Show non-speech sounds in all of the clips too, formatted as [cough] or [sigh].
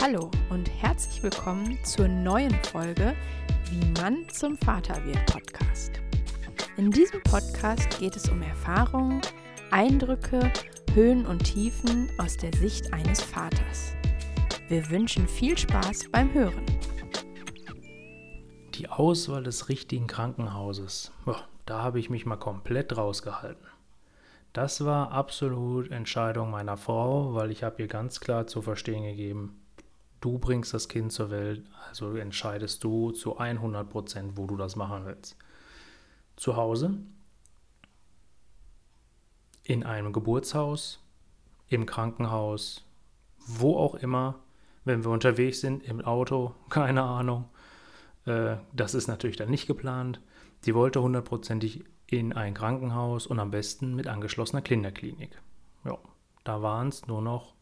Hallo und herzlich willkommen zur neuen Folge Wie Mann zum Vater wird Podcast. In diesem Podcast geht es um Erfahrungen, Eindrücke, Höhen und Tiefen aus der Sicht eines Vaters. Wir wünschen viel Spaß beim Hören. Die Auswahl des richtigen Krankenhauses, boah, da habe ich mich mal komplett rausgehalten. Das war absolut Entscheidung meiner Frau, weil ich habe ihr ganz klar zu verstehen gegeben, du bringst das Kind zur Welt, also entscheidest du zu 100 Prozent, wo du das machen willst. Zu Hause, in einem Geburtshaus, im Krankenhaus, wo auch immer, wenn wir unterwegs sind, im Auto, [laughs] keine Ahnung. Äh, das ist natürlich dann nicht geplant. Sie wollte hundertprozentig in ein Krankenhaus und am besten mit angeschlossener Kinderklinik. Ja, da waren es nur noch,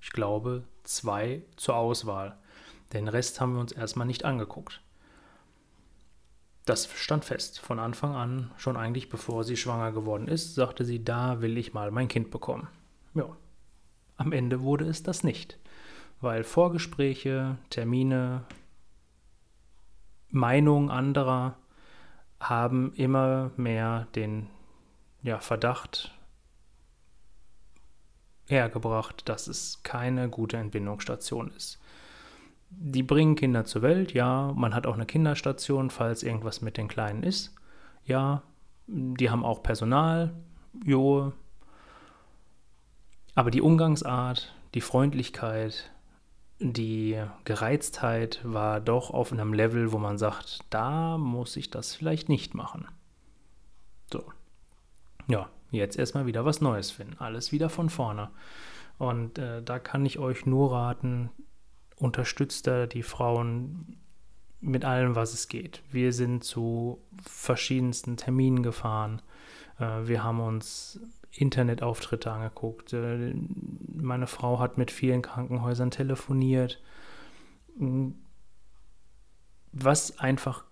ich glaube, zwei zur Auswahl. Den Rest haben wir uns erstmal nicht angeguckt. Das stand fest. Von Anfang an, schon eigentlich bevor sie schwanger geworden ist, sagte sie, da will ich mal mein Kind bekommen. Ja. Am Ende wurde es das nicht, weil Vorgespräche, Termine, Meinungen anderer haben immer mehr den ja, Verdacht hergebracht, dass es keine gute Entbindungsstation ist. Die bringen Kinder zur Welt, ja, man hat auch eine Kinderstation, falls irgendwas mit den Kleinen ist. Ja, die haben auch Personal, jo. Aber die Umgangsart, die Freundlichkeit, die Gereiztheit war doch auf einem Level, wo man sagt, da muss ich das vielleicht nicht machen. So. Ja, jetzt erstmal wieder was Neues finden. Alles wieder von vorne. Und äh, da kann ich euch nur raten, unterstützt da die Frauen mit allem, was es geht. Wir sind zu verschiedensten Terminen gefahren. Äh, wir haben uns Internetauftritte angeguckt. Äh, meine Frau hat mit vielen Krankenhäusern telefoniert. Was einfach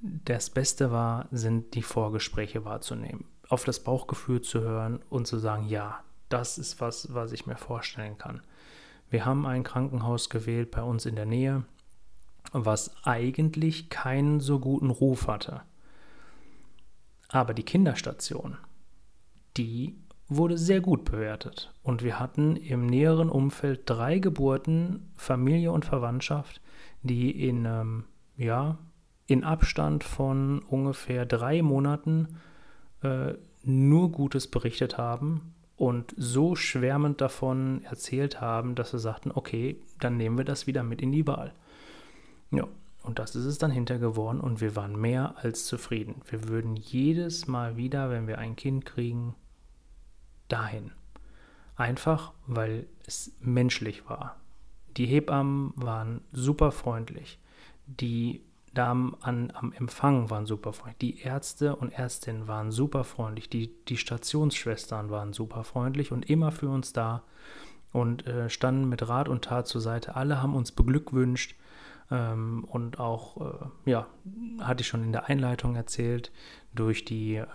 das Beste war, sind die Vorgespräche wahrzunehmen, auf das Bauchgefühl zu hören und zu sagen, ja, das ist was, was ich mir vorstellen kann. Wir haben ein Krankenhaus gewählt bei uns in der Nähe, was eigentlich keinen so guten Ruf hatte. Aber die Kinderstation, die wurde sehr gut bewertet. Und wir hatten im näheren Umfeld drei Geburten, Familie und Verwandtschaft, die in, ähm, ja, in Abstand von ungefähr drei Monaten äh, nur Gutes berichtet haben und so schwärmend davon erzählt haben, dass sie sagten, okay, dann nehmen wir das wieder mit in die Wahl. Ja, und das ist es dann hinter geworden und wir waren mehr als zufrieden. Wir würden jedes Mal wieder, wenn wir ein Kind kriegen, dahin. Einfach, weil es menschlich war. Die Hebammen waren super freundlich. Die Damen an, am Empfang waren super freundlich. Die Ärzte und Ärztinnen waren super freundlich. Die, die Stationsschwestern waren super freundlich und immer für uns da und äh, standen mit Rat und Tat zur Seite. Alle haben uns beglückwünscht. Ähm, und auch, äh, ja, hatte ich schon in der Einleitung erzählt, durch die, äh,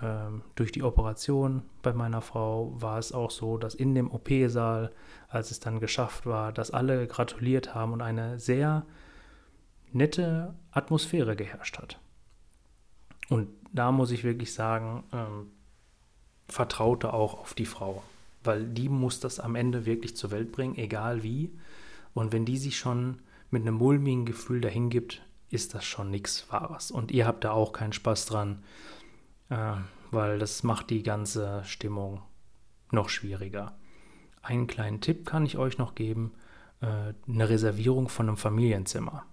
durch die Operation bei meiner Frau war es auch so, dass in dem OP-Saal, als es dann geschafft war, dass alle gratuliert haben und eine sehr nette Atmosphäre geherrscht hat. Und da muss ich wirklich sagen, ähm, vertraute auch auf die Frau, weil die muss das am Ende wirklich zur Welt bringen, egal wie. Und wenn die sich schon mit einem mulmigen Gefühl dahin gibt, ist das schon nichts Wahres. Und ihr habt da auch keinen Spaß dran, äh, weil das macht die ganze Stimmung noch schwieriger. Einen kleinen Tipp kann ich euch noch geben, äh, eine Reservierung von einem Familienzimmer.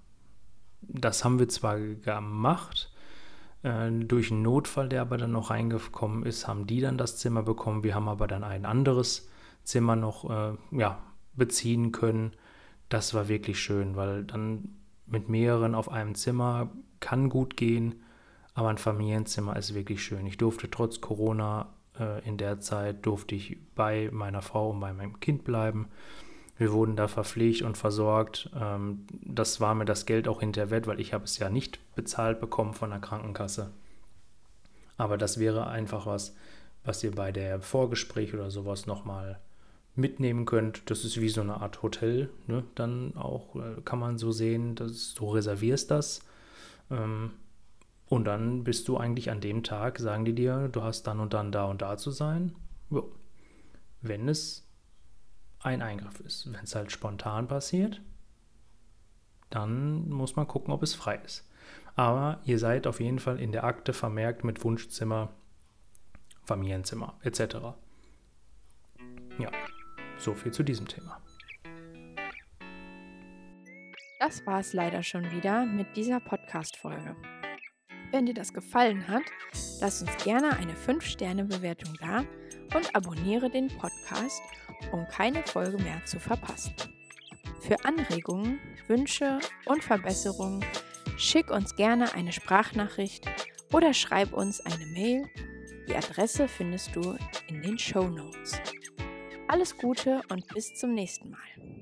Das haben wir zwar gemacht, äh, durch einen Notfall, der aber dann noch reingekommen ist, haben die dann das Zimmer bekommen. Wir haben aber dann ein anderes Zimmer noch äh, ja, beziehen können das war wirklich schön, weil dann mit mehreren auf einem Zimmer kann gut gehen, aber ein Familienzimmer ist wirklich schön. Ich durfte trotz Corona äh, in der Zeit, durfte ich bei meiner Frau und bei meinem Kind bleiben. Wir wurden da verpflegt und versorgt. Ähm, das war mir das Geld auch hinter Wert, weil ich habe es ja nicht bezahlt bekommen von der Krankenkasse. Aber das wäre einfach was, was ihr bei der Vorgespräch oder sowas nochmal mitnehmen könnt. Das ist wie so eine Art Hotel. Ne? Dann auch äh, kann man so sehen, dass du reservierst das. Ähm, und dann bist du eigentlich an dem Tag, sagen die dir, du hast dann und dann da und da zu sein. Jo. Wenn es ein Eingriff ist. Wenn es halt spontan passiert, dann muss man gucken, ob es frei ist. Aber ihr seid auf jeden Fall in der Akte vermerkt mit Wunschzimmer, Familienzimmer etc. Ja, so viel zu diesem Thema. Das war es leider schon wieder mit dieser Podcast-Folge. Wenn dir das gefallen hat, lass uns gerne eine 5-Sterne-Bewertung da und abonniere den Podcast, um keine Folge mehr zu verpassen. Für Anregungen, Wünsche und Verbesserungen schick uns gerne eine Sprachnachricht oder schreib uns eine Mail. Die Adresse findest du in den Show Notes. Alles Gute und bis zum nächsten Mal.